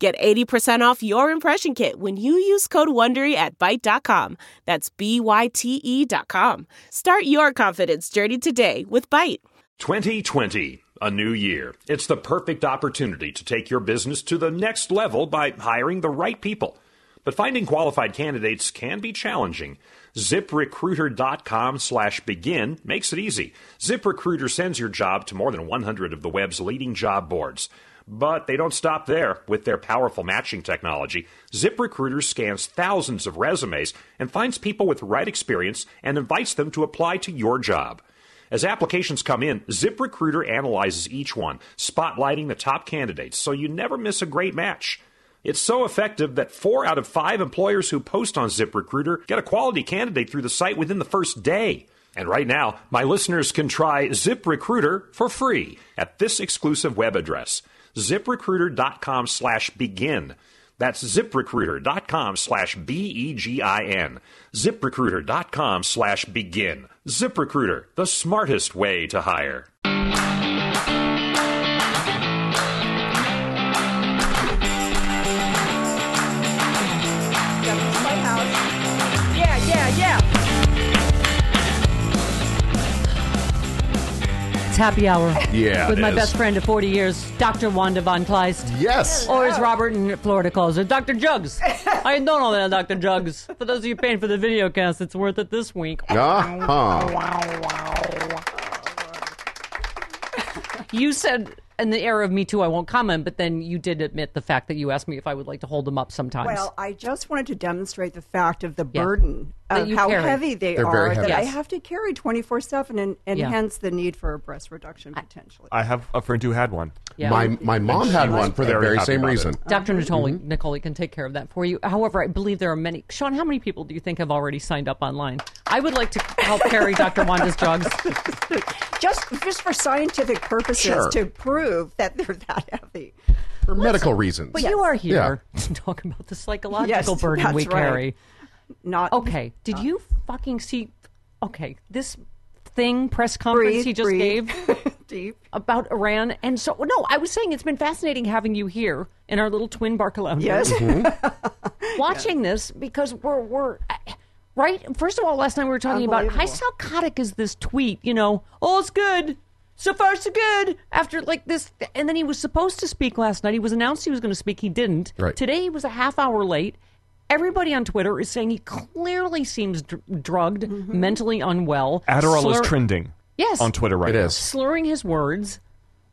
Get 80% off your impression kit when you use code WONDERY at Byte.com. That's B-Y-T-E dot com. Start your confidence journey today with Byte. 2020, a new year. It's the perfect opportunity to take your business to the next level by hiring the right people. But finding qualified candidates can be challenging. ZipRecruiter.com slash begin makes it easy. ZipRecruiter sends your job to more than 100 of the web's leading job boards. But they don't stop there. With their powerful matching technology, ZipRecruiter scans thousands of resumes and finds people with the right experience and invites them to apply to your job. As applications come in, ZipRecruiter analyzes each one, spotlighting the top candidates so you never miss a great match. It's so effective that four out of five employers who post on ZipRecruiter get a quality candidate through the site within the first day. And right now, my listeners can try ZipRecruiter for free at this exclusive web address, ziprecruiter.com slash begin. That's ziprecruiter.com slash B-E-G-I-N. ziprecruiter.com slash begin. ZipRecruiter, the smartest way to hire. Happy hour. Yeah, With it my is. best friend of 40 years, Dr. Wanda Von Kleist. Yes. Or as Robert in Florida calls her, Dr. Jugs. I don't know that, Dr. Jugs. For those of you paying for the video cast, it's worth it this week. Uh-huh. You said in the era of Me Too, I won't comment, but then you did admit the fact that you asked me if I would like to hold them up sometimes. Well, I just wanted to demonstrate the fact of the Yeah. burden of how carry. heavy they They're are very that heavy. I have to carry 24 7 and, and Yeah. hence the need for a breast reduction potentially. I have a friend who had one. Yeah. My my mom had one for the very very same about it. reason. Dr. Nicole, Mm-hmm. Nicole can take care of that for you. However, I believe there are many. Sean, how many people do you think have already signed up online? I would like to help carry Dr. Wanda's jugs. just just for scientific purposes Sure. to prove that they're that heavy. For medical reasons. But you are here to talk about the psychological Yes, burden that's we right. carry. Not Okay, did you fucking see? Okay, this thing press conference breathe, he just breathe. gave deep. about Iran, and so no, I was saying it's been fascinating having you here in our little twin Barcalounger. Yes. watching this because we're we're right. First of all, last night we were talking about how Unbelievable. psychotic is this tweet? You know, oh, it's good. So far, so good. After like this, and then he was supposed to speak last night. He was announced he was going to speak. He didn't. Right. Today he was a half hour late. Everybody on Twitter is saying he clearly seems dr- drugged, Mm-hmm. mentally unwell. Adderall slur- is trending. Yes. On Twitter right It now. is. slurring his words.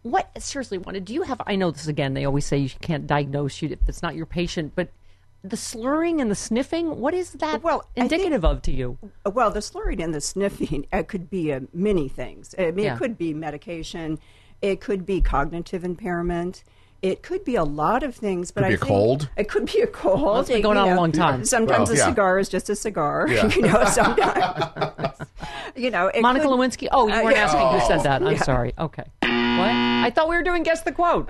What seriously, Wanda? Do you have? I know this again. They always say you can't diagnose you if it's not your patient, but the slurring and the sniffing. What is that Well, I think- indicative of to you? Well, the slurring and the sniffing it could be uh, many things. I mean, Yeah. it could be medication, it could be cognitive impairment. It could be a lot of things, but Could I be a think cold. It could be a cold. it's been going you on a long time. Sometimes Well, a yeah. cigar is just a cigar. you know, sometimes. you know, it Monica could- Lewinsky. Oh, you Uh, weren't yeah. asking who said that. I'm Yeah. sorry. Okay. What? I thought we were doing guess the quote.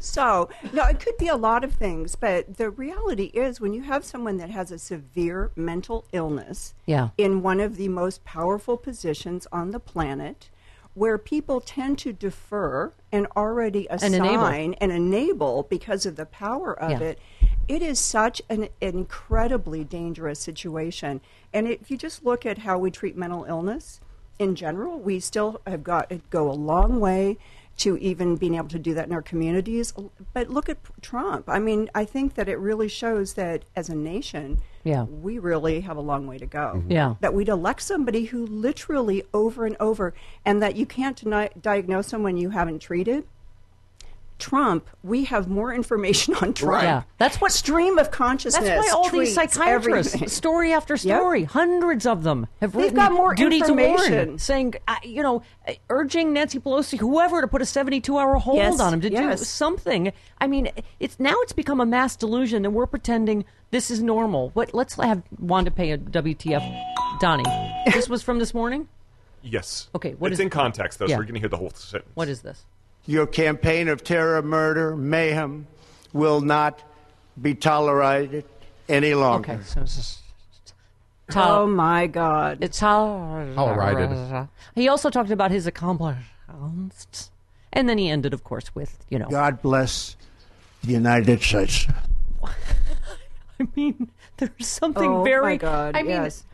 So, no, it could be a lot of things, but the reality is when you have someone that has a severe mental illness Yeah. in one of the most powerful positions on the planet, where people tend to defer and already assign enable. and enable because of the power of Yeah. it, it is such an incredibly dangerous situation. And if you just look at how we treat mental illness in general, we still have got to go a long way to even being able to do that in our communities. But look at Trump. I mean, I think that it really shows that as a nation, Yeah. we really have a long way to go. Mm-hmm. Yeah. That we'd elect somebody who literally over and over, and that you can't deny, diagnose someone you haven't treated. Trump, we have more information on Trump. Yeah. That's what- stream of consciousness. That's why all these psychiatrists, everything. story after Yep. story, hundreds of them have They've written got more duty to warn, information. saying, uh, you know, uh, urging Nancy Pelosi, whoever, to put a 72-hour hold Yes, on him to do something. I mean, it's now it's become a mass delusion, and we're pretending this is normal. What? Let's have Wanda pay a WTF, Donnie. this was from this morning. Yes. Okay, what it's is- in context, though, Yeah. so we're going to hear the whole sentence. What is this? Your campaign of terror, murder, mayhem will not be tolerated any longer. Okay, so it's just- Oh my God! It's how Tolerated. He also talked about his accomplishments, and then he ended, of course, with you know. God bless the United States. I mean, there's something Oh, my very. God, I mean, yes.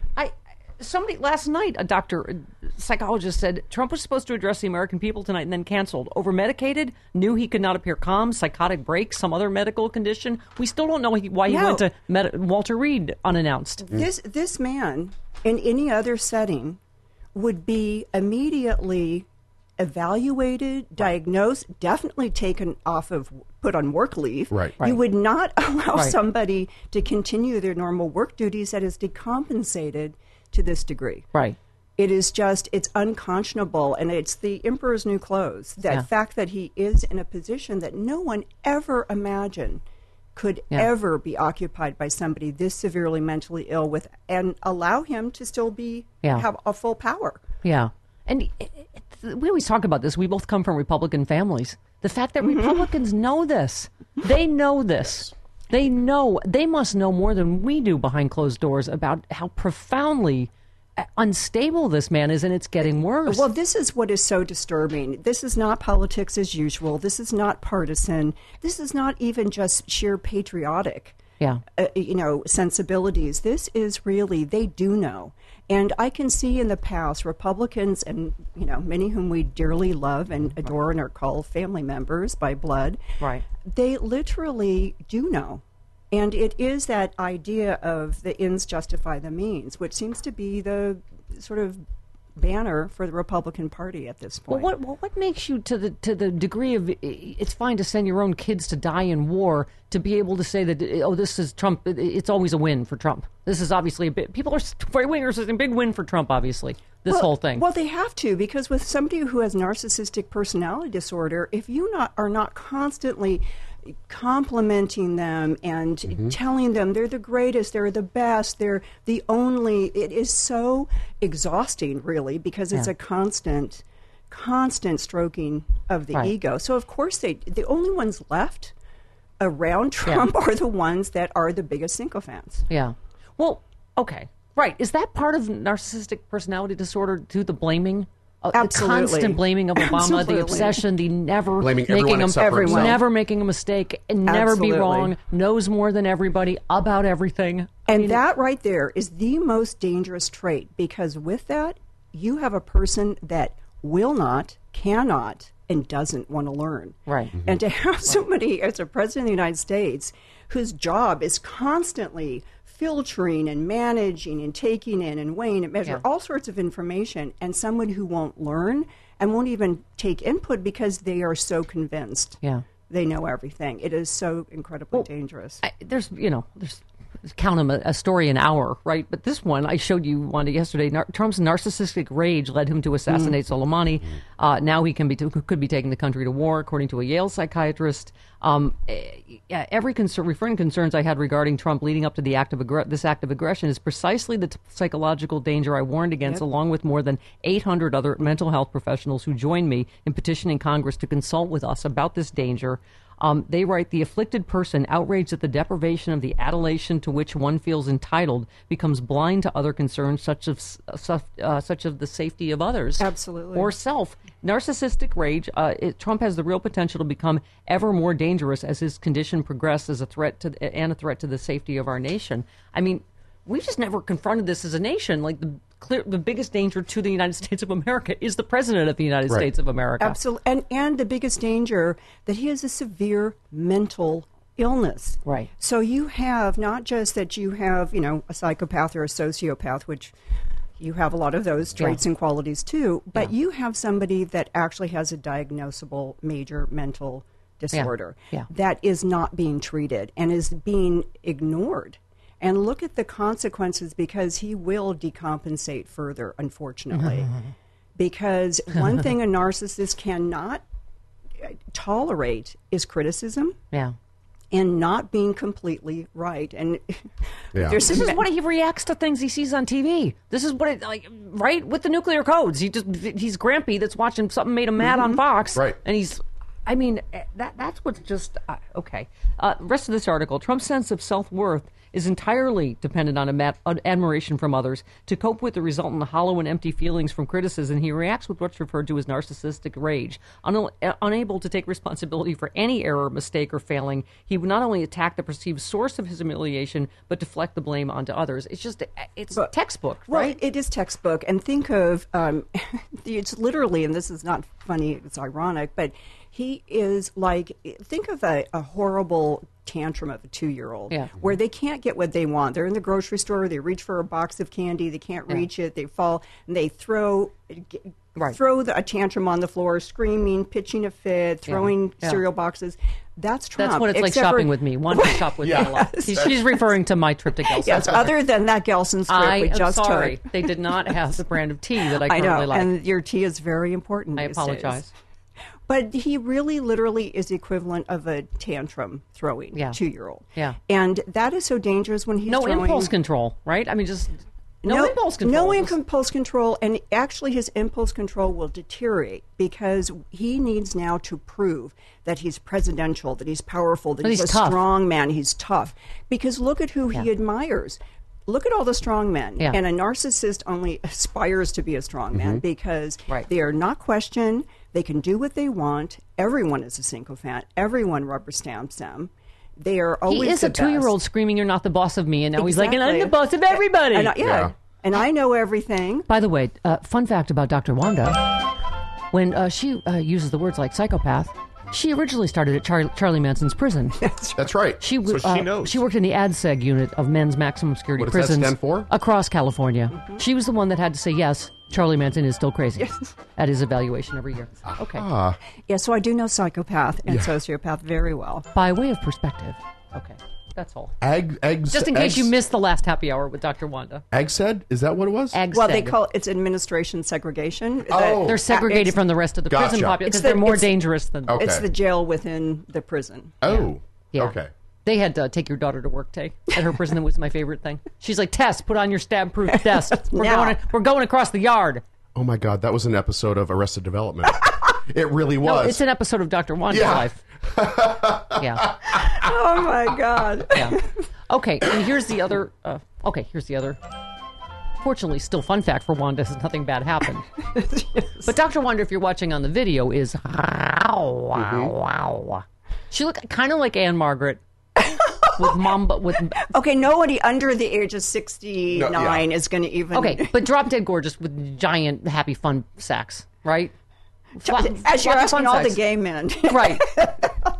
I somebody last night, a doctor, a psychologist said Trump was supposed to address the American people tonight and then canceled. Over medicated, knew he could not appear calm, psychotic break, some other medical condition. We still don't know he, why he No. went to Med- Walter Reed unannounced. Mm. This this man in any other setting would be immediately evaluated, diagnosed, definitely taken off of put on work leave. Right. Right. You would not allow Right. somebody to continue their normal work duties that is decompensated to this degree. Right. It is just it's unconscionable and it's the emperor's new clothes. That Yeah. fact that he is in a position that no one ever imagined could Yeah. ever be occupied by somebody this severely mentally ill with and allow him to still be Yeah. have a full power. Yeah. And it, it, we always talk about this. We both come from Republican families. The fact that mm-hmm. Republicans know this, they know this. They know, they must know more than we do behind closed doors about how profoundly unstable this man is, and it's getting worse. Well, this is what is so disturbing. This is not politics as usual. This is not partisan. This is not even just sheer patriotic. Yeah. Uh, you know, sensibilities. This is really they do know. And I can see in the past Republicans and you know many whom we dearly love and adore and are called family members by blood. Right. They literally do know. And it is that idea of the ends justify the means, which seems to be the sort of banner for the Republican Party at this point. what well, what makes you to the to the degree of it's fine to send your own kids to die in war to be able to say that oh this is Trump it's always a win for Trump. This is obviously a bit people are right wingers is a big win for Trump obviously. This well, whole thing. Well, they have to because with somebody who has narcissistic personality disorder, if you not are not constantly complimenting them and Mm-hmm. telling them they're the greatest, they're the best, they're the only, it is so exhausting, really, because it's Yeah. a constant, constant stroking of the Right. ego. So of course they, the only ones left around Trump are the ones that are the biggest sycophants. Yeah. Well, okay. Right. Is that part of narcissistic personality disorder to the blaming? Absolutely. The constant blaming of Obama, the obsession, the never Blaming making everyone him, Everyone. never making a mistake, and never be wrong, knows more than everybody about everything. I And mean, that right there is the most dangerous trait because with that, you have a person that will not, cannot, and doesn't want to learn. Right. And to have somebody as a president of the United States whose job is constantly filtering and managing and taking in and weighing and measure Yeah. all sorts of information, and someone who won't learn and won't even take input because they are so convinced Yeah. they know everything. It is so incredibly dangerous. I, there's you know there's count them a, a story an hour right? But this one i showed you Wanda yesterday Nar- trump's narcissistic rage led him to assassinate soleimani. Uh, now he can be could be taking the country to war according to a yale psychiatrist. Um, eh, every concern, referring concerns I had regarding Trump leading up to the act of aggr- this act of aggression is precisely the t- psychological danger I warned against, along with more than 800 other mental health professionals who joined me in petitioning Congress to consult with us about this danger. Um, they write the afflicted person, outraged at the deprivation of the adulation to which one feels entitled, becomes blind to other concerns such as such, uh, such of the safety of others, Absolutely. or self. Narcissistic rage. Uh, it, Trump has the real potential to become ever more dangerous as his condition progresses, as a threat to and a threat to the safety of our nation. I mean, we've just never confronted this as a nation. Like the clear the biggest danger to the United States of America is the president of the United Right. States of America. Absolutely. And, and the biggest danger that he has a severe mental illness. Right. So you have not just that you have, you know, a psychopath or a sociopath, which you have a lot of those traits and qualities too, but you have somebody that actually has a diagnosable major mental disorder Yeah. that is not being treated and is being ignored. And look at the consequences because he will decompensate further, unfortunately. because one thing a narcissist cannot uh, tolerate is criticism yeah. and not being completely right. And Yeah. there's This is what he reacts to things he sees on TV. This is what it like right with the nuclear codes. He just he's Grampy that's watching something made him mad on Fox, Right. And he's, I mean, eh, that that's what's just uh, okay. Uh, rest of this article: Trump's sense of self worth is entirely dependent on, on admiration from others. To cope with the resultant hollow and empty feelings from criticism, he reacts with what's referred to as narcissistic rage. Un- uh, unable to take responsibility for any error, mistake, or failing, he would not only attack the perceived source of his humiliation, but deflect the blame onto others. It's just, eh, it's textbook, Well, right? it is textbook. And think of um, it's literally, and this is not funny, it's ironic, but he is like, think of a, a horrible tantrum of a two year old Yeah. where they can't get what they want. They're in the grocery store, they reach for a box of candy, they can't reach it, they fall, and they throw. Right. Throw the, a tantrum on the floor, screaming, pitching a fit, throwing Yeah. cereal boxes. That's Trump. That's what it's like except for- shopping with me. One to shop with me a lot. She's, she's referring to my trip to Gelson. Yes, other than that Gelson strip I we am just sorry. took. They did not have the brand of tea that I currently I know, like. and your tea is very important. I these apologize. days. But he really, literally is the equivalent of a tantrum throwing Yeah. two-year-old. Yeah. and that is so dangerous when he's no throwing, impulse control, right? I mean, just no, impulse control. No impulse control, and actually, his impulse control will deteriorate because he needs now to prove that he's presidential, that he's powerful, that he's, he's a tough. strong man, he's tough. Because look at who he admires. Look at all the strong men. Yeah. And a narcissist only aspires to be a strong man mm-hmm. because Right. they are not questioned. They can do what they want. Everyone is a sycophant. Everyone rubber stamps them. They are always He is the a two-year-old screaming, "You're not the boss of me," and now he's like, "And I'm the boss of everybody." And I, yeah. Yeah. And I know everything. By the way, uh, fun fact about Dr. Wanda: when uh, she uh, uses the words like psychopath, she originally started at Char- Charlie Manson's prison. That's right. She w- So she uh, knows. She worked in the ADSEG unit of men's maximum security What does that prisons stand for? across California. She was the one that had to say yes. Charlie Manson is still crazy at his evaluation every year. Okay. Ah, Yeah, so I do know psychopath and sociopath very well. By way of perspective. Okay. That's all. egg, eggs. Just in case eggs, you missed the last happy hour with Dr. Wanda. Egg said, is that what it was? ADSEG. Well, they call it, it's administration segregation. Oh. They're segregated It's- from the rest of the prison population because the- they're more dangerous than. Okay. It's the jail within the prison. Oh, Yeah. okay. They had to take your daughter to work day at her prison. That was my favorite thing. She's like, Tess, put on your stab-proof vest. We're Now. going. We're going across the yard. Oh my God, that was an episode of Arrested Development. it really No, was. it's an episode of Dr. Wanda's Yeah. life. yeah, Oh my God. yeah. Okay, and here's the other. Uh, okay, here's the other. Fortunately, still fun fact for Wanda is nothing bad happened. But Dr. Wanda, if you're watching on the video, is wow, wow, wow. She looked kind of like Ann-Margret with mom, but with Okay, nobody under the age of 69 No, yeah. is going to even. okay, but drop dead gorgeous with giant happy fun sacks, right? Fla- As you're asking fun all the gay men. right?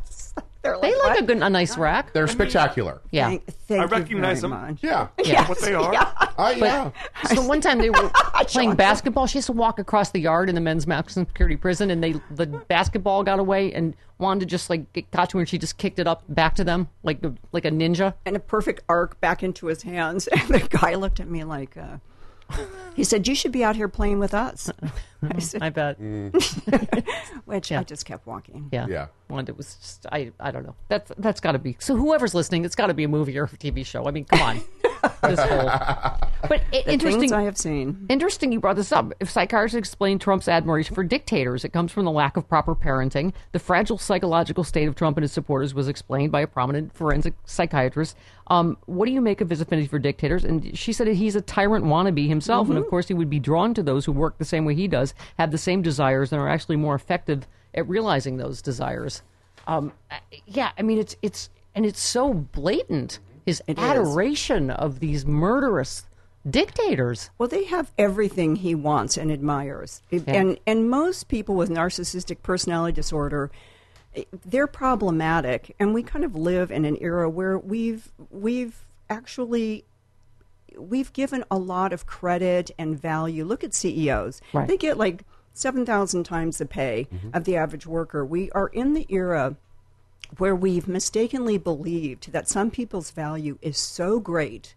They're like, They like what? a good, a nice rack. They're spectacular. Yeah. Thank, thank I you recognize very them. much. Yeah. Yeah. What they are. I, yeah. So one time they were playing basketball. She has to walk across the yard in the men's maximum security prison, and they the basketball got away, and Wanda just like it got to her, and she just kicked it up back to them like a, like a ninja. And a perfect arc back into his hands. And the guy looked at me like, uh, he said, You should be out here playing with us. I said, I bet. which Yeah. I just kept walking. Yeah. Yeah. Wanda was just I I don't know. That's that's got to be. So whoever's listening, it's got to be a movie or a TV show. I mean, come on. this whole. But i- The interesting. I have seen. Interesting you brought this up. If psychiatrists explain Trump's admiration for dictators, it comes from the lack of proper parenting. The fragile psychological state of Trump and his supporters was explained by a prominent forensic psychiatrist. Um, what do you make of his affinity for dictators? And she said that he's a tyrant wannabe himself, and of course he would be drawn to those who work the same way he does, have the same desires, and are actually more effective at realizing those desires. Um, yeah, I mean it's it's and it's so blatant his It is. adoration of these murderous dictators. Well, they have everything he wants and admires. Yeah. And and most people with narcissistic personality disorder eh, they're problematic and we kind of live in an era where we've we've actually we've given a lot of credit and value. Look at CEOs. Right. They get like 7,000 times the pay of the average worker. We are in the era where we've mistakenly believed that some people's value is so great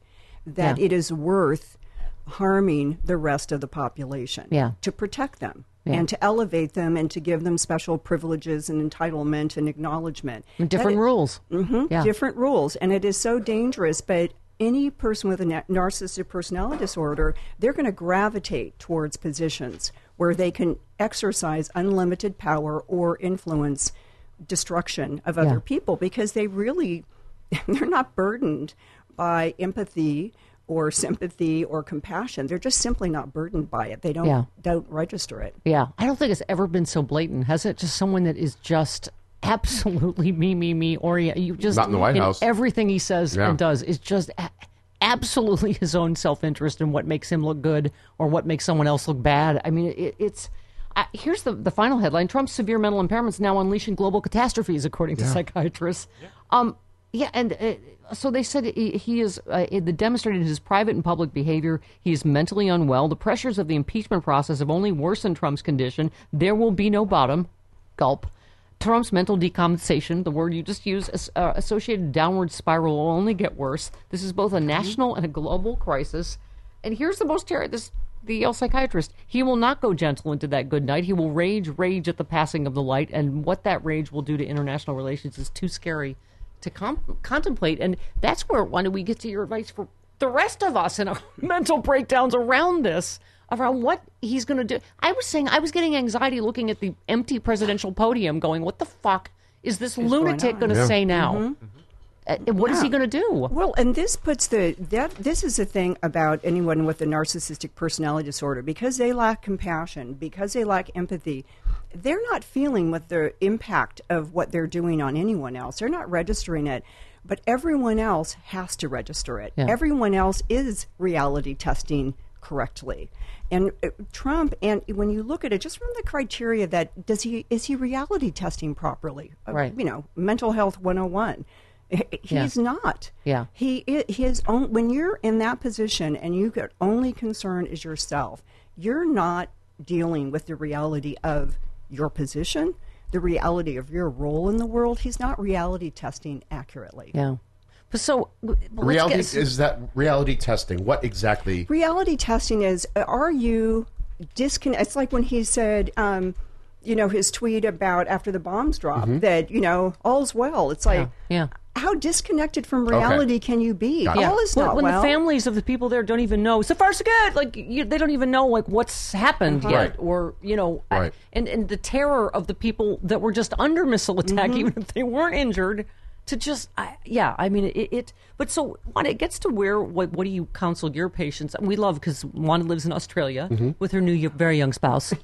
that Yeah. it is worth harming the rest of the population Yeah. to protect them Yeah. and to elevate them and to give them special privileges and entitlement and acknowledgement. Different rules. Mhm, Yeah. different rules and it is so dangerous but any person with a narcissistic personality disorder they're going to gravitate towards positions where they can exercise unlimited power or influence destruction of other Yeah. people because they really they're not burdened by empathy or sympathy or compassion they're just simply not burdened by it they don't Yeah. don't register it Yeah, I don't think it's ever been so blatant, has it? Just someone that is just absolutely me, me, me orient. You just Not in the White House. Everything he says Yeah. and does is just a- absolutely his own self interest and what makes him look good or what makes someone else look bad. I mean, it, it's. I here's the, the final headline Trump's severe mental impairments now unleashing global catastrophes, according to psychiatrists. Um, yeah, and uh, so they said he, he is uh, the demonstrated his private and public behavior. He is mentally unwell. The pressures of the impeachment process have only worsened Trump's condition. There will be no bottom. Gulp. Trump's mental decompensation, the word you just used, as- uh, associated downward spiral will only get worse. This is both a national and a global crisis. And here's the most terror. This the Yale psychiatrist. He will not go gentle into that good night. He will rage, rage at the passing of the light, and what that rage will do to international relations is too scary to com- contemplate. And that's where why do we get to your advice for the rest of us and our mental breakdowns around this, around what he's going to do. I was saying I was getting anxiety looking at the empty presidential podium, going, "What the fuck is this lunatic going to say now? Uh, what is he going to do?" Well, and this puts the that this is the thing about anyone with a narcissistic personality disorder because they lack compassion, because they lack empathy. They're not feeling what the impact of what they're doing on anyone else. They're not registering it, but everyone else has to register it. Yeah. Everyone else is reality testing correctly. And uh, Trump, and when you look at it, just from the criteria that does he is he reality testing properly? Uh, Right. You know, mental health 101. He's not. Yeah. He his own when you're in that position and you get only concern is yourself. You're not dealing with the reality of your position, the reality of your role in the world. He's not reality testing accurately. Yeah. But so w- well, let's Reality get- is that reality testing. What exactly? Reality testing is uh, are you disconnect? It's like when he said. Um, you know his tweet about after the bombs dropped that you know all's well. It's like yeah. how disconnected from reality can you be? Got it. All is when, not when well. the families of the people there don't even know so far so good like you, they don't even know like what's happened yet Right. or you know Right. and and the terror of the people that were just under missile attack Mm-hmm. even if they weren't injured to just I, yeah i mean it, it but so when it gets to where what, what do you counsel your patients and we love because wanda lives in australia Mm-hmm. with her new very young spouse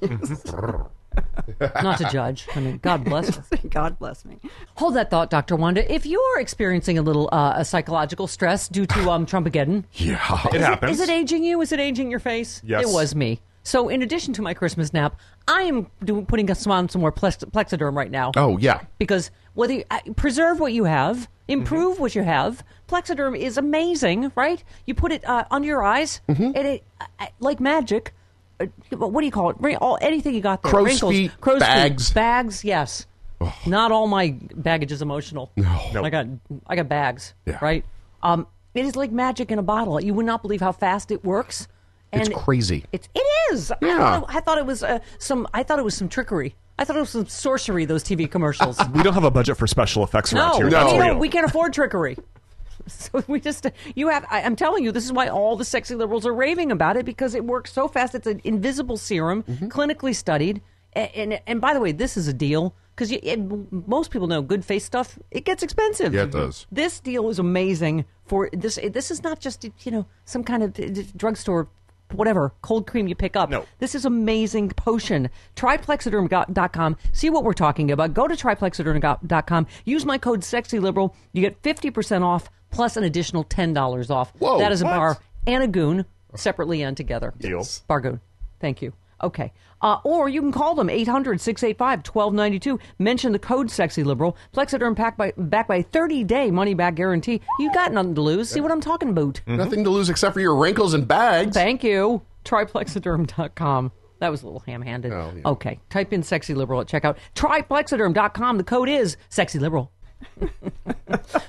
not to judge i mean god bless her God bless me. Hold that thought, Dr. Wanda. If you're experiencing a little uh, a psychological stress due to um, Trumpageddon, Yeah. It happens. is it aging you? Is it aging your face? Yes. It was me. So, in addition to my Christmas nap, I am doing, putting some on some more plex- Plexiderm right now. Oh yeah. Because whether you, uh, preserve what you have, improve Mm-hmm. what you have, Plexiderm is amazing, right? You put it uh, under your eyes, Mm-hmm. and it uh, uh, like magic. Uh, what do you call it? All, anything you got there. Crow's Wrinkles, feet, crow's bags. feet, bags. Yes. Not all my baggage is emotional. No. I got I got bags. Yeah. Right. Um, it is like magic in a bottle. You would not believe how fast it works. It's crazy. It's it is. I Yeah. thought, I thought it was uh, some. I thought it was some trickery. I thought it was some sorcery. Those TV commercials. We don't have a budget for special effects around here. we That's we can't afford trickery. So we just you have. I, I'm telling you, this is why all the sexy liberals are raving about it because it works so fast. It's an invisible serum, Mm-hmm. clinically studied. And, and and by the way, this is a deal because most people know good face stuff. It gets expensive. Yeah, it does. This deal is amazing for this. This is not just you know some kind of uh, drugstore. Whatever cold cream you pick up. No. This is amazing potion. Tryplexiderm.com. See what we're talking about. Go to tryplexiderm.com. Use my code SEXYLIBERAL. You get 50% off plus an additional $10 off. Whoa, That is a what? bar and a goon separately and together. Deal. Bargoon. Thank you. Okay. Uh, or you can call them 800 685 1292. Mention the code Sexy Liberal. Plexiderm packed by, backed by 30 day money back guarantee. You got nothing to lose. See what I'm talking about? Nothing to lose except for your wrinkles and bags. Thank you. Tryplexiderm.com. That was a little ham handed. Oh, yeah. Okay. Type in Sexy Liberal at checkout. Tryplexiderm.com. The code is Sexy Liberal.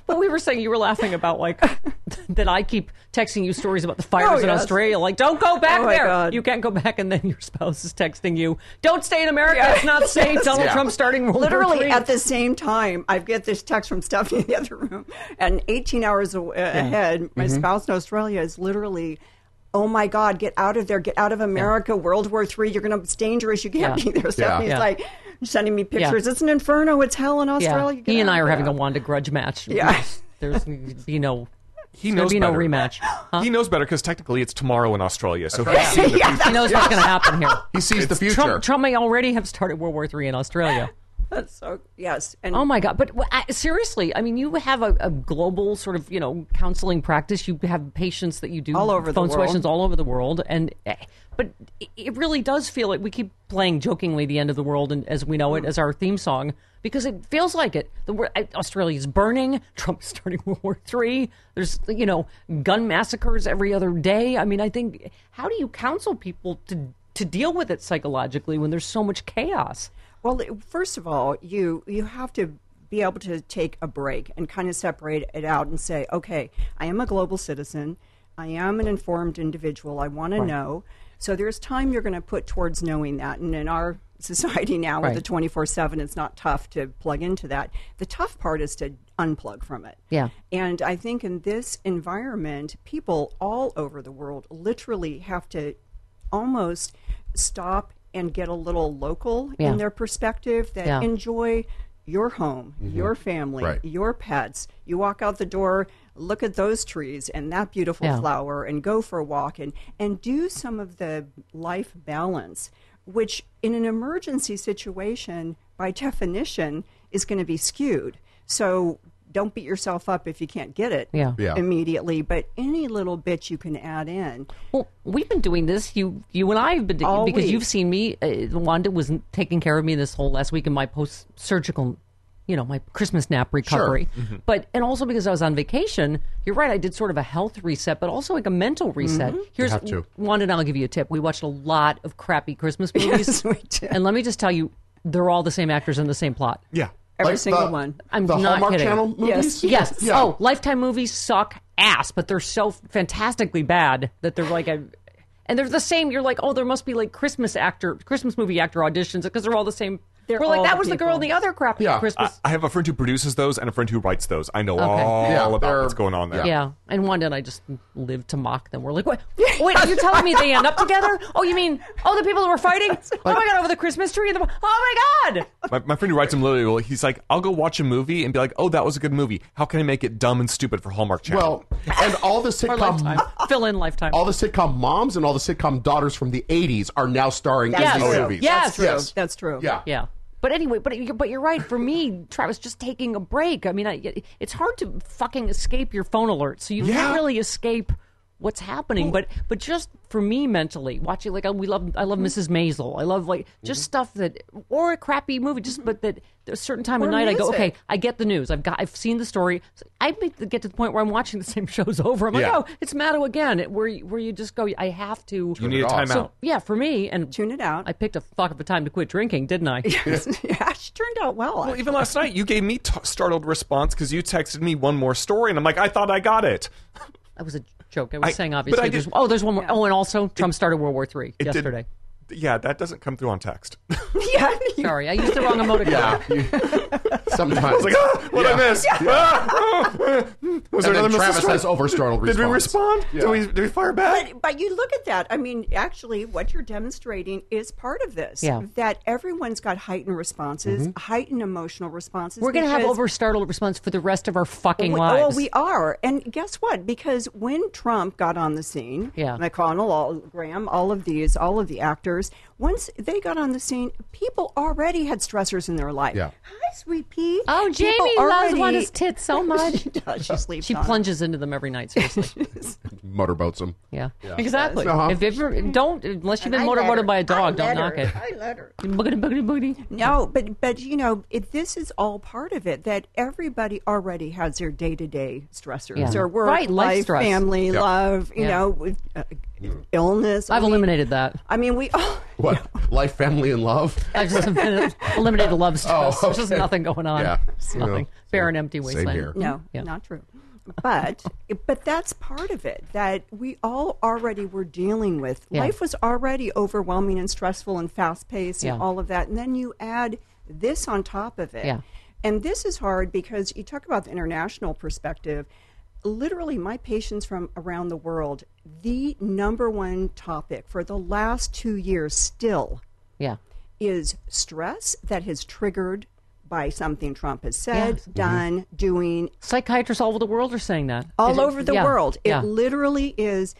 but we were saying you were laughing about like that I keep texting you stories about the fires Oh, in. Australia. Like, don't go back Oh, there. God. You can't go back, and then your spouse is texting you, "Don't stay in America. It's not safe." Donald Yeah. Trump starting World War Literally at the same time, I get this text from Stephanie in the other room, and 18 hours a- ahead, my Mm-hmm. spouse in Australia is literally, "Oh my God, get out of there! Get out of America! World War III! You're gonna. It's dangerous. You can't Yeah. be there." Stephanie's Yeah. like sending me pictures. It's an inferno. It's hell in. Australia. Get He and I are of having a there." Wanda grudge match. Yeah. There's be no. He knows be no better. rematch. Huh? He knows better because technically it's tomorrow in Australia. So he's seen the Yeah. He knows what's going to happen here. He sees the future. Trump, Trump may already have started World War III in Australia. That's so yes. And Oh my God! But I- seriously, I mean, you have a, a global sort of you know counseling practice. You have patients that you do All over the phone world. sessions all over the world, and eh, but it- really does feel like we keep playing jokingly "The End of the World" and as we know it as our theme song because it feels like it. The eh, Australia's burning. Trump's starting World War Three. There's you know gun massacres every other day. I mean, I think how do you counsel people to to deal with it psychologically when there's so much chaos? Well, first of all, you you have to be able to take a break and kind of separate it out and say, okay, I am a global citizen. I am an informed individual. I want to know. So there's time you're going to put towards knowing that. And in our society now with the 24 7, it's not tough to plug into that. The tough part is to unplug from it. Yeah. And I think in this environment, people all over the world literally have to almost stop and get a little local Yeah. in their perspective that Yeah. enjoy your home, mm-hmm. your family, Right. your pets. You walk out the door, look at those trees and that beautiful Yeah. flower and go for a walk and, and do some of the life balance, which in an emergency situation, by definition, is going to be skewed. So don't beat yourself up if you can't get it Yeah. Yeah. immediately, but any little bit you can add in. Well, we've been doing this. You, you and I have been doing All because week. you've seen me. Uh, Wanda was taking care of me this whole last week in my post-surgical, you know, my Christmas nap recovery. Sure. But and also because I was on vacation. You're right. I did sort of a health reset, but also like a mental reset. Here's have to. Wanda, and I'll give you a tip. We watched a lot of crappy Christmas movies, Yes, we did. and let me just tell you, they're all the same actors and the same plot. Yeah. Every Like single the- one. I'm the not Hallmark kidding. Channel movies? Yes. Yes. Yeah. Oh, Lifetime movies suck ass, but they're so fantastically bad that they're like a. And they're the same. You're like, oh, there must be like Christmas actor, Christmas movie actor auditions because they're all the same. They're We're like, that the was the girl in the other crappy Yeah. Christmas. I have a friend who produces those and a friend who writes those. I know Okay. all Yeah, about what's going on there. yeah. and Wanda and I just live to mock them. We're like, wait, wait, are you telling me they end up together? Oh, you mean, oh, the people who were fighting? Oh my god, over the Christmas tree? The, oh my god! My, my friend who writes them literally, well, he's like, I'll go watch a movie and be like, oh, that was a good movie. How can I make it dumb and stupid for Hallmark Channel? Well, and all the Or sitcom, fill in lifetime. all the sitcom moms and all the sitcom daughters from the '80s are now starring That's in these true. movies. Yes. That's true. Yes. That's true. Yeah. Yeah. But anyway, but but you're right. For me, Travis, just taking a break. I mean, I, it's hard to fucking escape your phone alerts, so you Yeah. can't really escape what's happening. but but just for me mentally, watching like we love, I love Mrs. Maisel. I love like just mm-hmm. stuff that or a crappy movie. Just mm-hmm. but that a certain time of Or night, I go, okay, I get the news. I've got, I've seen the story. I get to the point where I'm watching the same shows over. I'm like, Yeah. oh, it's Maddo again. It- Where you- where you just go, I have to. you need a timeout. So yeah, for me and Tune it out. I picked a fuck of a time to quit drinking, didn't I? yeah, she turned out well. well, even last night, you gave me t- startled response because you texted me one more story, and I'm like, I thought I got it. That was a joke. I was I- saying but obviously. I there's, did- oh, there's one more. Oh, and also Trump started World War III It did- yesterday. Yeah, that doesn't come through on text. Yeah, Sorry, I used the wrong emoticon. Yeah. you- sometimes. was like, ah, what I miss? Ah, ah. was there and another then Travis message? has over startled Did we respond? Yeah. Did we did we fire back? But, but you look at that. I mean, actually, what you're demonstrating is part of this. Yeah. That everyone's got heightened responses, heightened emotional responses. We're going to have because- over startled response for the rest of our fucking we, lives. Oh, we are. And guess what? Because when Trump got on the scene, Yeah. McConnell, all, Graham, all of these, all of the actors, once they got on the scene, people already had stressors in their life. Yeah. Hi, sweet pea. Oh, People Jamie loves already- Wanda's tits so much. she does. She sleeps She on 'em. plunges into them every night. Seriously. Motorboats them. Yeah, exactly. Uh-huh. If ever don't unless you've been I let motorboated by a dog, don't knock her. it. I let her. Boogity boogity boogity. No, but but you know, it, this is all part of it. That everybody already has their day to day stressors, Yeah. their work, Right, life life, stress. family, Yeah. love. You Yeah. know, with, uh, illness. I I've mean- eliminated that. I mean, we all. What? Life, family, and love? I've just eliminated love stress. Oh, There's just nothing going on. Yeah. It's You know, nothing. Bare and empty wasteland. same wasteland. here. No, Yeah. not true. But but that's part of it that we all already were dealing with. Yeah. Life was already overwhelming and stressful and fast paced and Yeah. all of that, and then you add this on top of it. Yeah. And this is hard because you talk about the international perspective. Literally, my patients from around the world, the number one topic for the last two years still Yeah. is stress that has triggered by something Trump has said, Yes. done, doing, Psychiatrists all over the world are saying that. all It- over the yeah, world. It yeah. literally is.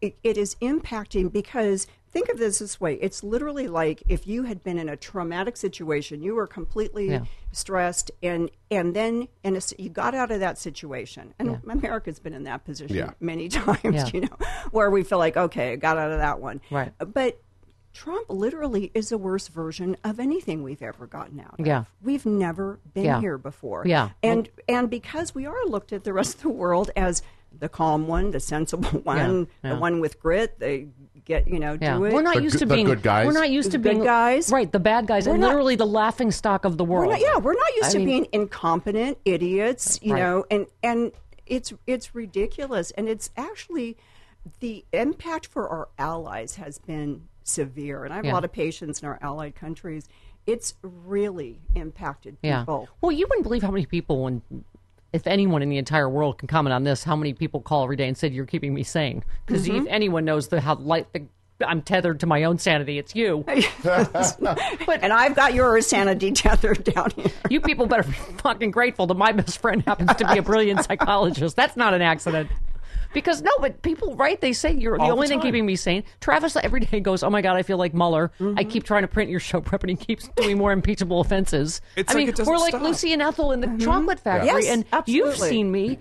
It, it is impacting because think of this this way: it's literally like if you had been in a traumatic situation, you were completely Yeah. stressed, and and then and you got out of that situation. And America's been in that position Yeah. many times, Yeah. you know, where we feel like, okay, I got out of that one, Right. But Trump literally is the worst version of anything we've ever gotten out. of. Yeah. we've never been Yeah. here before. Yeah. and and because we are looked at the rest of the world as the calm one, the sensible one, yeah. the one with grit, they get you know Yeah. do it. We're not The used good- to being good guys. We're not used The to being good guys. Right, the bad guys, We're and not- literally the laughing stock of the We're world. not, yeah, we're not used I to mean- being incompetent idiots, you Right. know, and and it's it's ridiculous, and it's actually the impact for our allies has been severe, and I have Yeah. a lot of patients in our allied countries. It's really impacted Yeah. people. Well, you wouldn't believe how many people, when, if anyone in the entire world can comment on this, how many people call every day and said, "You're keeping me sane." Because Mm-hmm. if anyone knows the how light the, I'm tethered to my own sanity, it's you. and I've got your sanity tethered down here. you people better be fucking grateful that my best friend happens to be a brilliant psychologist. That's not an accident. Because no, but people, right? They say you're the All the only thing keeping me sane. Travis every day goes, "Oh my god, I feel like Mueller. I Mm-hmm. keep trying to print your show prep, and he keeps doing more impeachable offenses." It's I like mean, we're like stop. Lucy and Ethel in the chocolate factory, Mm-hmm. Yes, and you've seen me,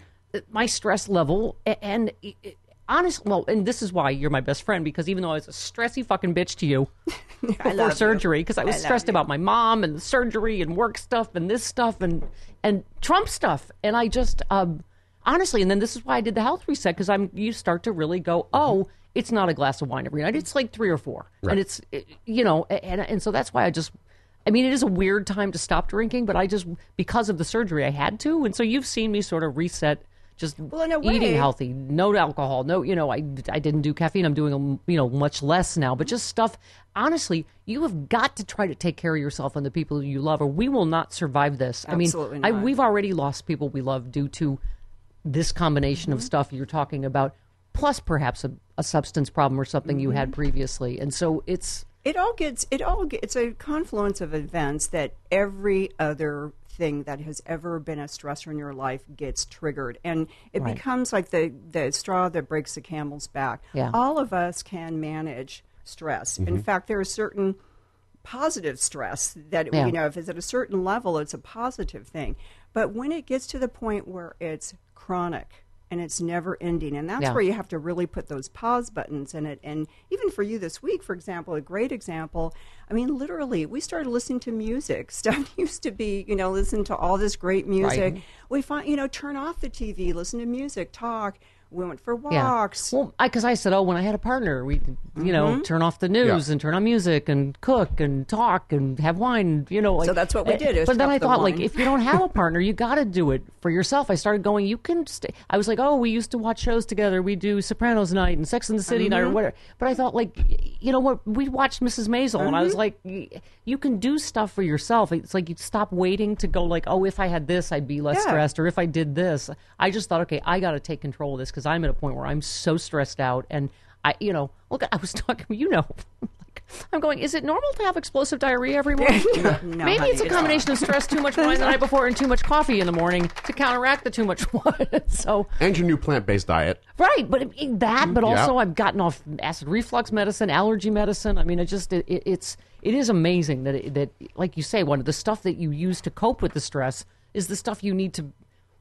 my stress level, and. it- it- Honest, well, and this is why you're my best friend because even though I was a stressy fucking bitch to you before surgery, because I was I stressed you. about my mom and the surgery and work stuff and this stuff and and Trump stuff, and I just um, honestly, and then this is why I did the health reset because I'm you start to really go, mm-hmm. oh, it's not a glass of wine every night; it's like three or four, and it's it- you know, and and so that's why I just. I mean, it is a weird time to stop drinking, but I just because of the surgery I had to, and so you've seen me sort of reset, just Well, a eating healthy, no alcohol, no, you know, I I didn't do caffeine. I'm doing you know much less now, but just stuff. Honestly, you have got to try to take care of yourself and the people you love, or we will not survive this. Absolutely I mean, I, we've already lost people we love due to this combination Mm-hmm. of stuff you're talking about, plus perhaps a, a substance problem or something you Mm-hmm. had previously, and so it's it all gets it all get, it's a confluence of events that every other thing that has ever been a stressor in your life gets triggered and it Right. becomes like the the straw that breaks the camel's back Yeah. all of us can manage stress in fact there are certain positive stress that Yeah. you know if it's at a certain level it's a positive thing but when it gets to the point where it's chronic and it's never ending and that's Yeah. where you have to really put those pause buttons in it and even for you this week for example a great example i mean literally we started listening to music stuff used to be you know listen to all this great music Right. we find you know turn off the tv listen to music talk we went for Yeah. walks Well, because I, said, oh, when I had a partner, we, you Mm-hmm. know, turn off the news Yeah. and turn on music and cook and talk and have wine. You know, like, So that's what we eh, did, But then stop I the thought, like, if you don't have a partner, you got to do it for yourself. I started going. You can stay. I was like, oh, we used to watch shows together. We do Sopranos night and Sex in the City night Mm-hmm. or whatever. But I thought, like, you know what? We watched Mrs. Maisel, and I Mm-hmm. was like, you can do stuff for yourself. It's like you stop waiting to go, like, oh, if I had this, I'd be less Yeah. stressed or if I did this, I just thought, okay, I got to take control of this because I'm at a point where I'm so stressed out, and I, you know, look, I was talking, you know, like, I'm going. Is it normal to have explosive diarrhea every morning? No, Maybe honey, it's a it's combination of stress, too much wine the night before, and too much coffee in the morning to counteract the too much wine. so. And your new plant based diet. Right, but it- it- that, but Yeah. also I've gotten off acid reflux medicine, allergy medicine. I mean, it just it, it, it's it is amazing that it, that like you say, one of the stuff that you use to cope with the stress is the stuff you need to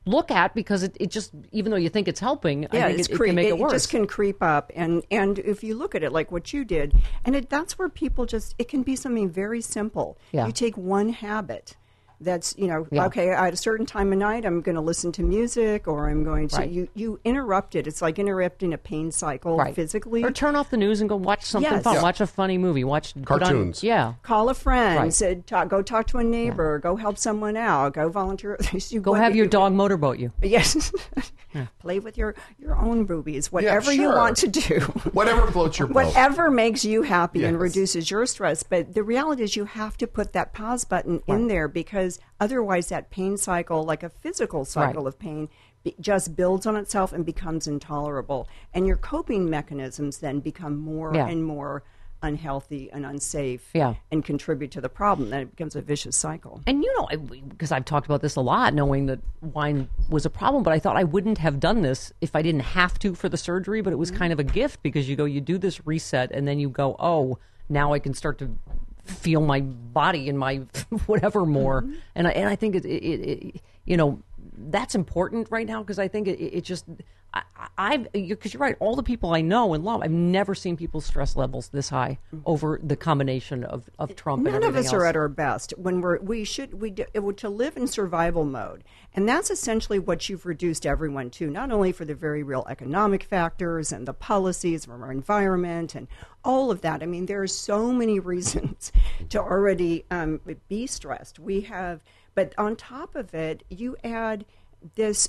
look at because it, it just even though you think it's helping, I yeah, think it's it, it can make it, worse. It just can creep up, and and if you look at it like what you did, and it, that's where people just it can be something very simple. Yeah. You take one habit. That's you know Yeah. okay at a certain time of night I'm going to listen to music or I'm going to Right. you you interrupt it it's like interrupting a pain cycle right. physically or turn off the news and go watch something Yes. fun. Yeah. Watch a funny movie. Watch put on- Cartoons. yeah. call a friend Right. say, talk, go talk to a neighbor go help someone out go volunteer you Go have your dog motorboat you. yes play with your your own boobies whatever you sure. want to do Whatever floats your boat. whatever makes you happy and reduces your stress. But the reality is, you have to put that pause button in there because otherwise, that pain cycle, like a physical cycle Right. of pain, just builds on itself and becomes intolerable. And your coping mechanisms then become more Yeah. and more unhealthy and unsafe Yeah. and contribute to the problem. Then it becomes a vicious cycle. And you know, because I've talked about this a lot, knowing that wine was a problem, but I thought I wouldn't have done this if I didn't have to for the surgery. But it was mm-hmm. kind of a gift because you go, you do this reset, and then you go, oh, now I can start to feel my body and my whatever more. Mm-hmm. And I, and I think it, it, it, you know, that's important right now because I think it, it just. I, I've because you're right. All the people I know and love, I've never seen people's stress levels this high over the combination of, of Trump. None and of us are at our best when we're we should we do, it to live in survival mode, and that's essentially what you've reduced everyone to. Not only for the very real economic factors and the policies from our environment and all of that. I mean, there are so many reasons to already um, be stressed. We have, but on top of it, you add this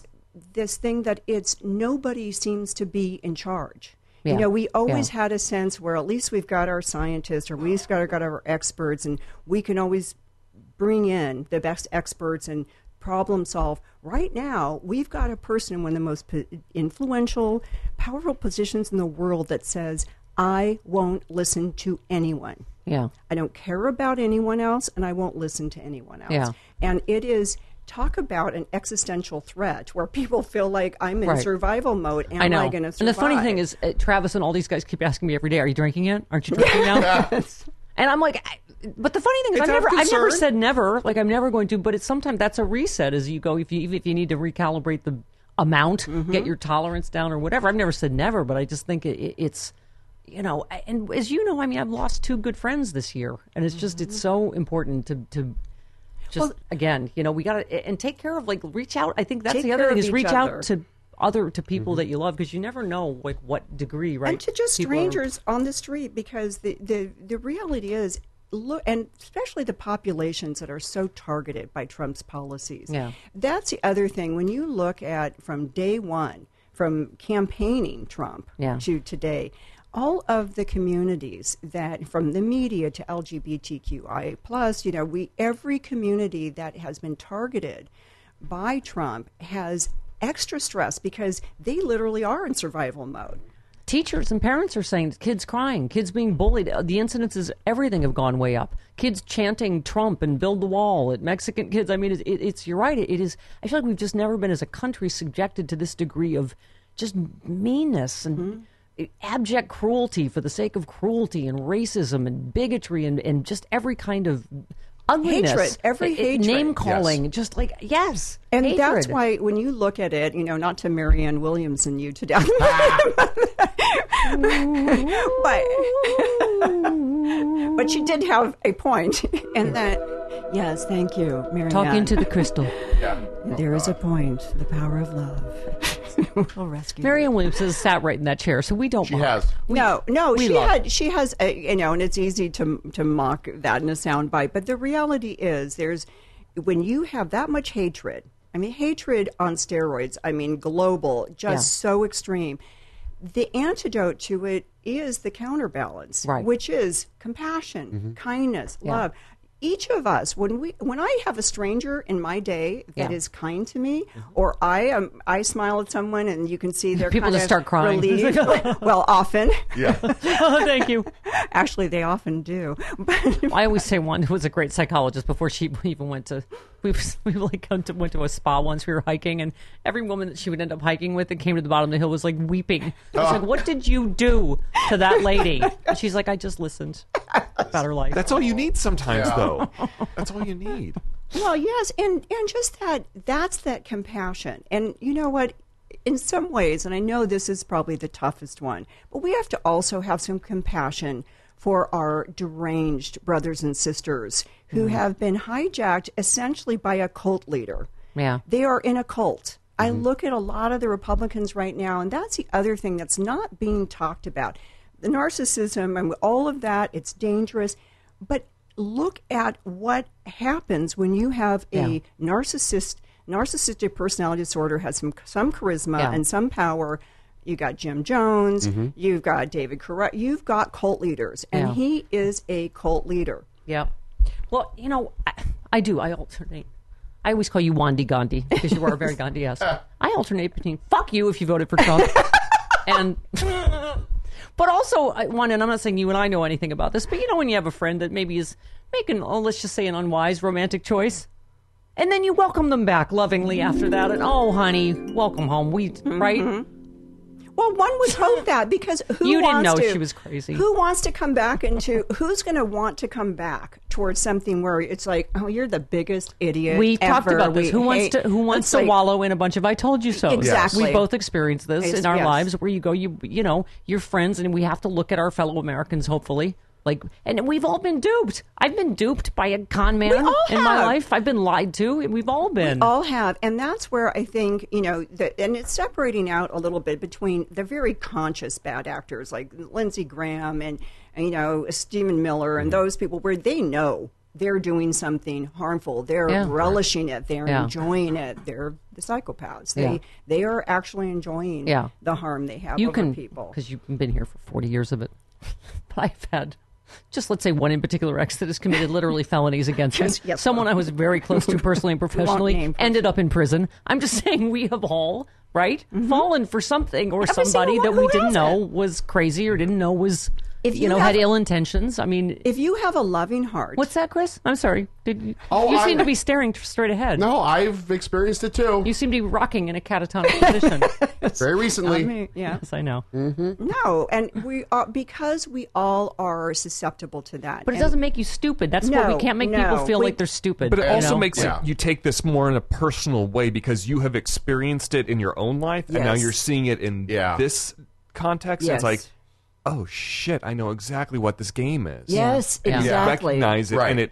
this thing that it's nobody seems to be in charge. Yeah. You know, we always Yeah. had a sense where at least we've got our scientists or we've got, got our experts and we can always bring in the best experts and problem solve. Right now, we've got a person in one of the most po- influential, powerful positions in the world that says, I won't listen to anyone. Yeah. I don't care about anyone else, and I won't listen to anyone else. Yeah. And it is talk about an existential threat where people feel like I'm in Right. survival mode. Am I know. going to survive? and the funny thing is, uh, Travis and all these guys keep asking me every day, "Are you drinking yet? Aren't you drinking now?" And I'm like, I, but the funny thing is, I've never, I've never said never. Like I'm never going to. But it's sometimes that's a reset as you go. If you even if you need to recalibrate the amount, Mm-hmm. get your tolerance down or whatever. I've never said never, but I just think it, it, it's. You know, and as you know, I mean, I've lost two good friends this year, and it's just it's so mm-hmm. important to to just again, you know, we got to and take care of like reach out. I think that's the other thing is reach other. out to other to people that mm-hmm. you love because you never know like what degree right and to just people are- strangers on the street because the, the, the reality is look and especially the populations that are so targeted by Trump's policies. Yeah. That's the other thing when you look at from day 1 from campaigning Trump Yeah. to today all of the communities that from the media to LGBTQI plus you know we every community that has been targeted by Trump has extra stress because they literally are in survival mode. teachers and parents are saying kids crying, kids being bullied. Uh, The incidences, everything have gone way up. Kids chanting Trump and build the wall at Mexican kids. I mean, it's, it, it's you're right. It, it is. I feel like we've just never been as a country subjected to this degree of just meanness and abject cruelty for the sake of cruelty and racism and bigotry and, and just every kind of ugliness, Hatred, every It- it- hatred. name calling, just like yes, And hatred. that's why when you look at it, you know, not to Marianne Williamson you to death, ah. but but she did have a point in that. Yes, thank you, Marianne. talking to the crystal. Yeah, There is a point. The power of love will rescue. you. Marianne Williams has sat right in that chair, so we don't. She mock. has. no, no, we she love- had she has a you know, and it's easy to to mock that in a soundbite, but the reality is there's when you have that much hatred. I mean, hatred on steroids. I mean, global, just Yeah. so extreme. The antidote to it is the counterbalance, Right. which is compassion, mm-hmm. kindness, Yeah. love. Each of us, when we, when I have a stranger in my day that is Yeah. kind to me, mm-hmm. or I am, I smile at someone and you can see they're People kind just of start crying. relieved. well, often, oh, thank you. actually, they often do. But I always say one who was a great psychologist before she even went to. We we like went to, went to a spa once. We were hiking, and every woman that she would end up hiking with that came to the bottom of the hill was like weeping. I was like, oh. "What did you do to that lady?" And she's like, "I just listened about her life." That's all you need sometimes, Yeah. though. That's all you need. Well, yes, and and just that that's that compassion. And you know what? In some ways, and I know this is probably the toughest one, but we have to also have some compassion for our deranged brothers and sisters who Mm-hmm. have been hijacked essentially by a cult leader. Yeah. They are in a cult. I Mm-hmm. look at a lot of the Republicans right now, and that's the other thing that's not being talked about. The narcissism and all of that, it's dangerous. But look at what happens when you have a Yeah. narcissist narcissistic personality disorder has some some charisma Yeah. and some power. You got Jim Jones, Mm-hmm. you've got David Koresh, you've got cult leaders, and Yeah. he is a cult leader. Yeah. Well, you know, I, I do. I alternate. I always call you Wandy Gandhi because you are very Gandhi esque. I alternate between fuck you if you voted for Trump and. But also, I- one, and I'm not saying you and I know anything about this, but you know, when you have a friend that maybe is making, oh, let's just say, an unwise romantic choice, and then you welcome them back lovingly after that, and oh, honey, welcome home. We right? Well, one would hope that because who You didn't wants know to, she was crazy. Who wants to come back into? Who's going to want to come back towards something where it's like, oh, you're the biggest idiot. We talked about this. We Who wants hate- to who wants to like- wallow in a bunch of I told you so? Exactly. We both experienced this It's- in our yes. lives where you go, you you know, you're friends and we have to look at our fellow Americans hopefully. Like and we've all been duped. I've been duped by a con man in my life. I've been lied to. We've all been. We all have, and that's where I think you know, that, and it's separating out a little bit between the very conscious bad actors like Lindsey Graham and, you know Stephen Miller Mm-hmm. and those people where they know they're doing something harmful. They're Yeah. relishing it. They're Yeah. enjoying it. They're the psychopaths. They Yeah. they are actually enjoying Yeah. the harm they have you can people. because you've been here for 40 years of it. but I've had just let's say one in particular ex that has committed literally felonies against yes, Someone. I was very close to personally and professionally name ended up in prison. I'm just saying we have all right fallen for something or Mm-hmm. Every somebody that we didn't know was crazy or didn't know was If you, you know had have- ill intentions. I mean, If you have a loving heart, what's that, Chris? I'm sorry. Did you? Oh, you I- seem to be staring straight ahead. No, I've experienced it too. You seem to be rocking in a catatonic position. Very recently. I mean, yeah. yes, I know. Mm-hmm. No, and we are because we all are susceptible to that. But it doesn't make you stupid. That's what No, we can't make no. people feel We- like they're stupid. But it also know? makes Yeah. it you take this more in a personal way because you have experienced it in your own life and now you're seeing it in Yeah. this context. Yes. It's like, oh shit, I know exactly what this game is. Yes, Yeah. You exactly. recognize it Right. and it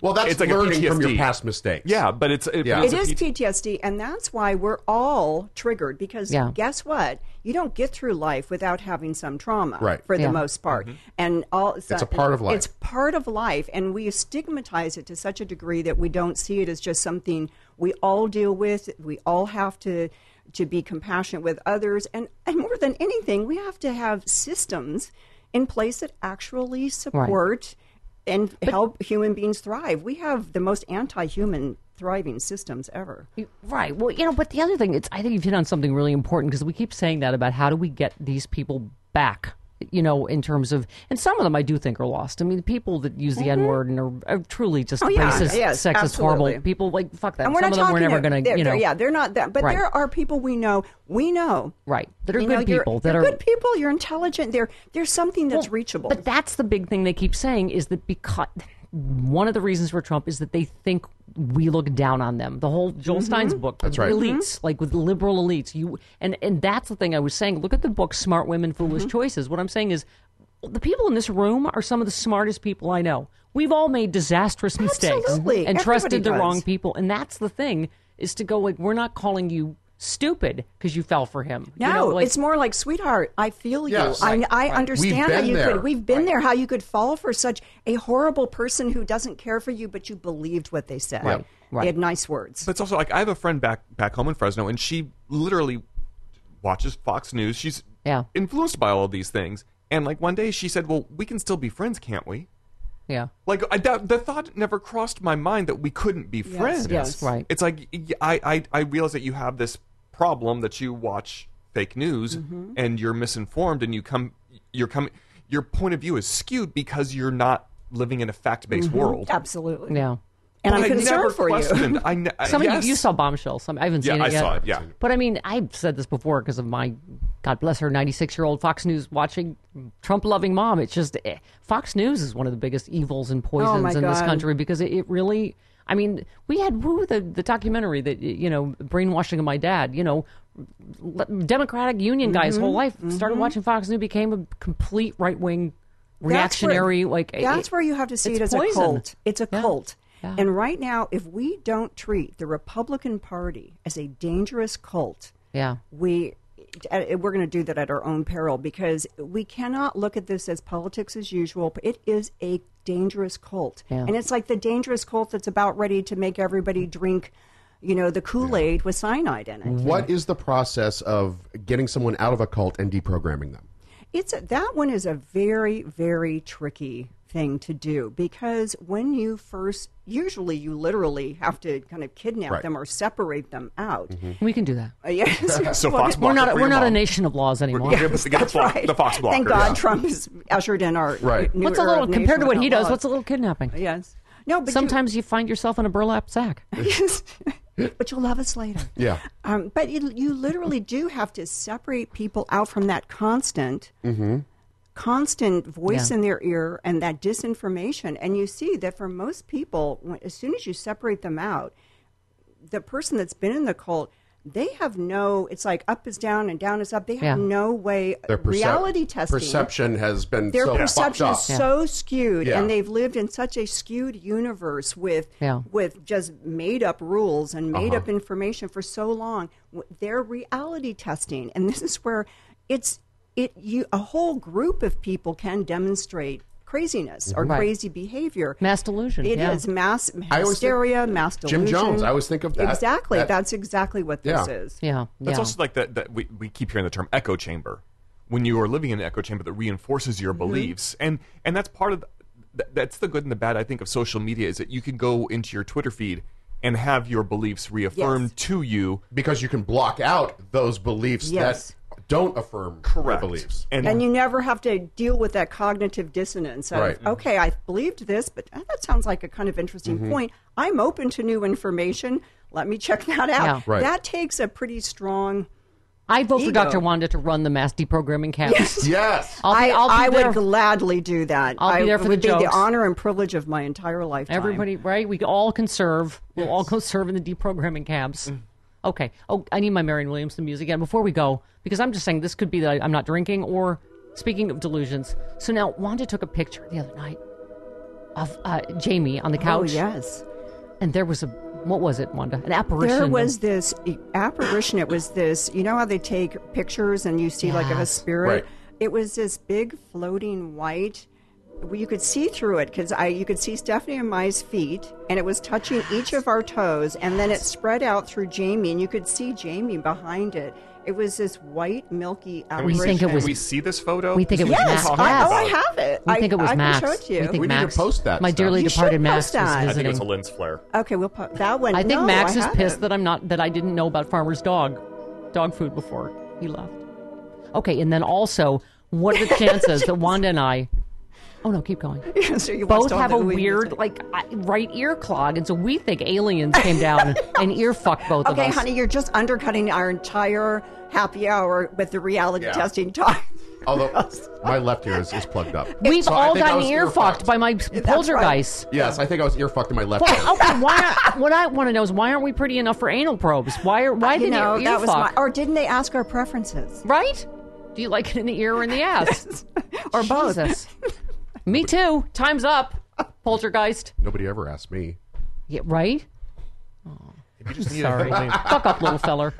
Well, that's it's like a learning from your PTSD. past mistakes. Yeah, but it's it, Yeah. but it's It a is P- PTSD, and that's why we're all triggered. Because Yeah. guess what? You don't get through life without having some trauma, Right. For the most part, Mm-hmm. and all It's a part of life. It's part of life, and we stigmatize it to such a degree that we don't see it as just something we all deal with. We all have to to be compassionate with others, and and more than anything, we have to have systems in place that actually support and help human beings thrive. We have the most anti-human thriving systems ever. Right. Well, you know, but the other thing, it's I think you've hit on something really important because we keep saying that about how do we get these people back. You know, in terms of, and some of them I do think are lost. I mean, the people that use the N word and are, are truly just Mm-hmm. Oh, yeah. racist, Yes, sexist, absolutely. horrible people. Like fuck that. And we're some not of them we're never going to, you know, yeah, they're not that. But Right. there are people we know. We know. right, that are You good know, people that you're are good people. You're intelligent. There, there's something that's reachable. But that's the big thing they keep saying is that because one of the reasons for Trump is that they think we look down on them. The whole Joel mm-hmm. Stein's book, That's right. elites, mm-hmm. like with liberal elites. You and and that's the thing I was saying. Look at the book Smart Women, Foolish mm-hmm. Choices. What I'm saying is the people in this room are some of the smartest people I know. We've all made disastrous mistakes Absolutely. and trusted Everybody the does. wrong people. And that's the thing is to go like we're not calling you stupid because you fell for him. no, you know, like, it's more like, sweetheart, I feel you. Yes. I, Right, I understand how been you there. could. We've been there. How you could fall for such a horrible person who doesn't care for you, but you believed what they said. Right, right. They had nice words. But it's also like I have a friend back back home in Fresno, and she literally watches Fox News. She's Yeah. influenced by all of these things. And like one day she said, "Well, we can still be friends, can't we?" yeah. Like I, that, the thought never crossed my mind that we couldn't be friends. yes. Right. It's like I, I I realize that you have this problem that you watch fake news Mm-hmm. and you're misinformed and you come, you're coming, your point of view is skewed because you're not living in a fact-based world. Absolutely. Yeah. And But I'm I concerned never for you. questioned. I ne- Some of yes. you, you saw Bombshell. Some I haven't Yeah, seen it I yet. saw it, yeah. but I mean, I've said this before because of my, God bless her, ninety-six-year-old Fox News watching Trump-loving mom. It's just eh, Fox News is one of the biggest evils and poisons Oh, my in this country because it, it really. I mean, we had who the the documentary that you know brainwashing of my dad. You know, Democratic Union guy his whole mm-hmm, life started mm-hmm. watching Fox News, became a complete right wing reactionary. That's where, like that's it- where you have to see it as poison. a cult. It's a Yeah. cult. Yeah. And right now, if we don't treat the Republican Party as a dangerous cult, Yeah. we Uh, we're going to do that at our own peril because we cannot look at this as politics as usual. It is a dangerous cult, Yeah. and it's like the dangerous cult that's about ready to make everybody drink, you know, the Kool Aid with cyanide in it. Mm-hmm. What is the process of getting someone out of a cult and deprogramming them? It's a, that one is a very very tricky thing to do because when you first usually you literally have to kind of kidnap Right. them or separate them out. We can do that. Uh, yes. So Well, Fox We're not we're your not a nation of laws anymore. We're gonna the That's block- right. the Fox blocker. Thank God yeah. Trump has ushered in our Right. new What's a little compared to what he does? without What's a little kidnapping? laws. Yes. No, but Sometimes you find yourself in a burlap sack. you, but you'll love us later. Yeah. Um, but you, you literally do have to separate people out from that constant, constant voice Yeah. in their ear and that disinformation. And you see that for most people, as soon as you separate them out, the person that's been in the cult, they have no. It's like up is down and down is up. They have Yeah. no way. Their percep- reality testing. perception has been Their so perception is up. so skewed, Yeah. and they've lived in such a skewed universe with Yeah. with just made up rules and made Uh-huh. up information for so long. Their reality testing, and this is where it's it. You a whole group of people can demonstrate craziness or Right. crazy behavior. Mass delusion, It is yeah. mass hysteria, think- mass delusion. Jim. Jones, I always think of that- Exactly. that- That's exactly what this Yeah. is. Yeah. That's yeah. also like that. That we, we keep hearing the term echo chamber. When you are living in an echo chamber that reinforces your mm-hmm. beliefs, and and that's part of the, that's the good and the bad I think of social media is that you can go into your Twitter feed and have your beliefs reaffirmed Yes. to you. because you can block out those beliefs Yes. that don't affirm Correct. beliefs. And, and you never have to deal with that cognitive dissonance of Right. okay i believed this but uh, that sounds like a kind of interesting Mm-hmm. point i'm open to new information let me check that out Yeah. Right. that takes a pretty strong I vote for Dr. Wanda to run the mass deprogramming camps. Yes. I'll be, I, I'll be I there. would gladly do that. I'll be I- there for it the would be jokes. the honor and privilege of my entire lifetime. Everybody, right? We all can serve. We'll all go serve in the deprogramming camps. Okay. Oh, I need my Marianne Williamson music. And before we go, because I'm just saying this could be that I- I'm not drinking or speaking of delusions. So now Wanda took a picture the other night of uh, Jamie on the couch. Oh yes. And there was a, what was it, Wanda? An apparition. There was this apparition. It was this. You know how they take pictures and you see like of a spirit. Right. It was this big floating white. Well, You could see through it because I you could see Stephanie and Mai's feet, and it was touching each of our toes, and then it spread out through Jamie, and you could see Jamie behind it. It was this white, milky Can we, think it can was- we see this photo? we think it was Yes, Max. Talking I, oh, I have it. We I, think it was I Max. can show it to you. We think We need to post that My stuff. dearly You departed post Max was that. I I visiting. think it's a lens flare. Okay, we'll post that one. I think no, Max I is pissed it. that I'm not that I didn't know about Farmer's dog, dog food before he left. Okay, and then also, what are the chances that Wanda and I? Oh no, keep going. so you Both have a weird, like right ear clog, and so we think aliens came down and ear fucked both of us. Okay, honey, you're just undercutting our entire happy hour with the reality Yeah. testing time. Although my left ear is, is plugged up. We've So all gotten was ear fucked by my right. poltergeist. Yes, I think I was ear fucked in my left Well, ear. okay, why? Aren't, what I want to know is why aren't we pretty enough for anal probes? Why are why you did know, ear, that ear was my. fuck? Or didn't they ask our preferences? right? Do you like it in the ear or in the ass? Or both? Jesus. Me too. Time's up. Poltergeist. Nobody ever asked me. Yeah, right? You just need Sorry. a Fuck up, little feller.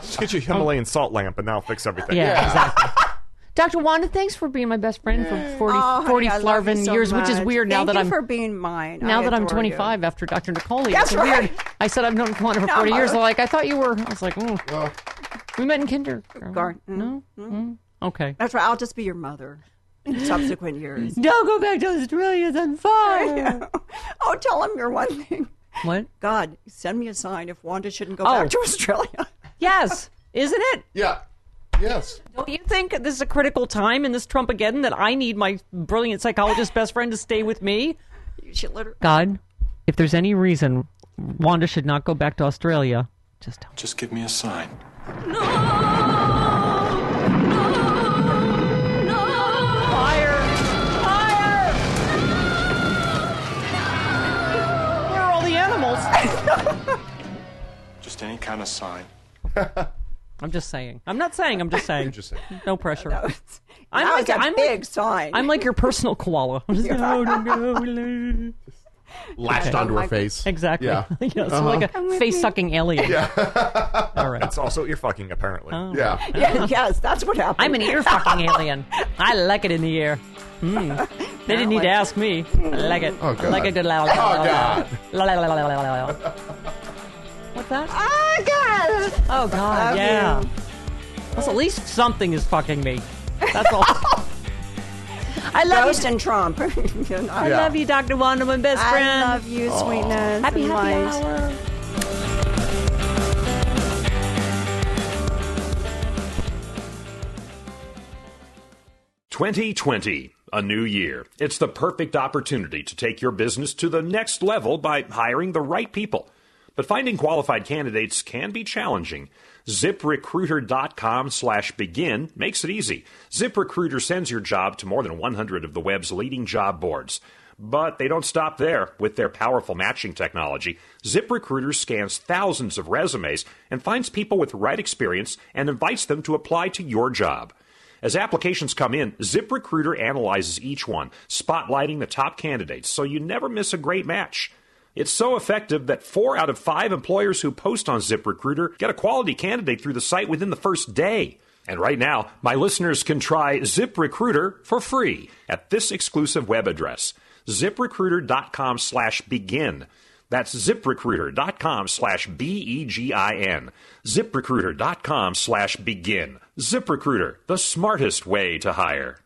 just get you a Himalayan salt lamp, and that'll fix everything. Yeah, exactly. Dr. Wanda, thanks for being my best friend for 40, Oh, honey, 40 I love you flarvin so years, which is much. weird now Thank that you I'm for being mine. now I that I'm adore you. 25 after Dr. Nicole. That's it's right. weird. I said I've known Wanda for 40 years. They're like, I thought you were. I was like, mm. Well, we met in kinder. Gar- mm, No? Mm. Okay. That's right. I'll just be your mother in subsequent years. Don't go back to Australia. It's on fire. oh, tell him your one thing. What? God, send me a sign if Wanda shouldn't go Oh. back to Australia. Yes. Isn't it? yeah. Yes. Don't you think this is a critical time in this Trump again that I need my brilliant psychologist best friend to stay with me? You should literally. God, if there's any reason Wanda should not go back to Australia, just tell me. Just give me a sign. Fire! Kind of sign. I'm just saying. I'm not saying. I'm just saying. just saying. No pressure. I'm like- like a I'm like- big sign. I'm like your personal koala. I'm just, no, no, no. Latched Okay. onto her face. Exactly. Yeah. yes, Uh-huh. like a face sucking alien. Yeah. All right. That's also ear fucking, apparently. Yeah. Yeah, yes, that's what happened. I'm an ear fucking alien. I like it in the ear. Mm. They didn't need to ask me. I like it. Oh, I like a good la la Oh, la la. God. What's that? Oh, God. Oh God, Love yeah. you. Well, at least something is fucking me. That's all. I love Ghost you. and Trump. I Yeah. love you, Doctor Wanda, my best friend. I love you, sweetness. Happy happy light. hour. Twenty twenty, a new year. It's the perfect opportunity to take your business to the next level by hiring the right people. But finding qualified candidates can be challenging. ZipRecruiter.com slash begin makes it easy. ZipRecruiter sends your job to more than 100 of the web's leading job boards. But they don't stop there. With their powerful matching technology, ZipRecruiter scans thousands of resumes and finds people with the right experience and invites them to apply to your job. As applications come in, ZipRecruiter analyzes each one, spotlighting the top candidates so you never miss a great match. It's so effective that four out of five employers who post on ZipRecruiter get a quality candidate through the site within the first day. And right now, my listeners can try ZipRecruiter for free at this exclusive web address, ziprecruiter.com slash begin. That's ziprecruiter.com slash B-E-G-I-N. ziprecruiter.com slash begin. ZipRecruiter, the smartest way to hire.